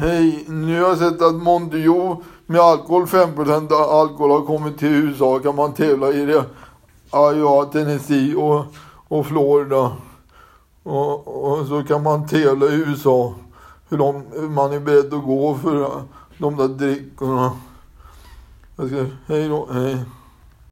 Hej, nu har jag sett att Mondio med alkohol, 5% alkohol har kommit till USA. Kan man tävla i det? Iowa, Tennessee och, och Florida. Och, och så kan man tävla i USA. Hur, de, hur man är beredd att gå för de där drickorna. Jag ska, hej då, hej.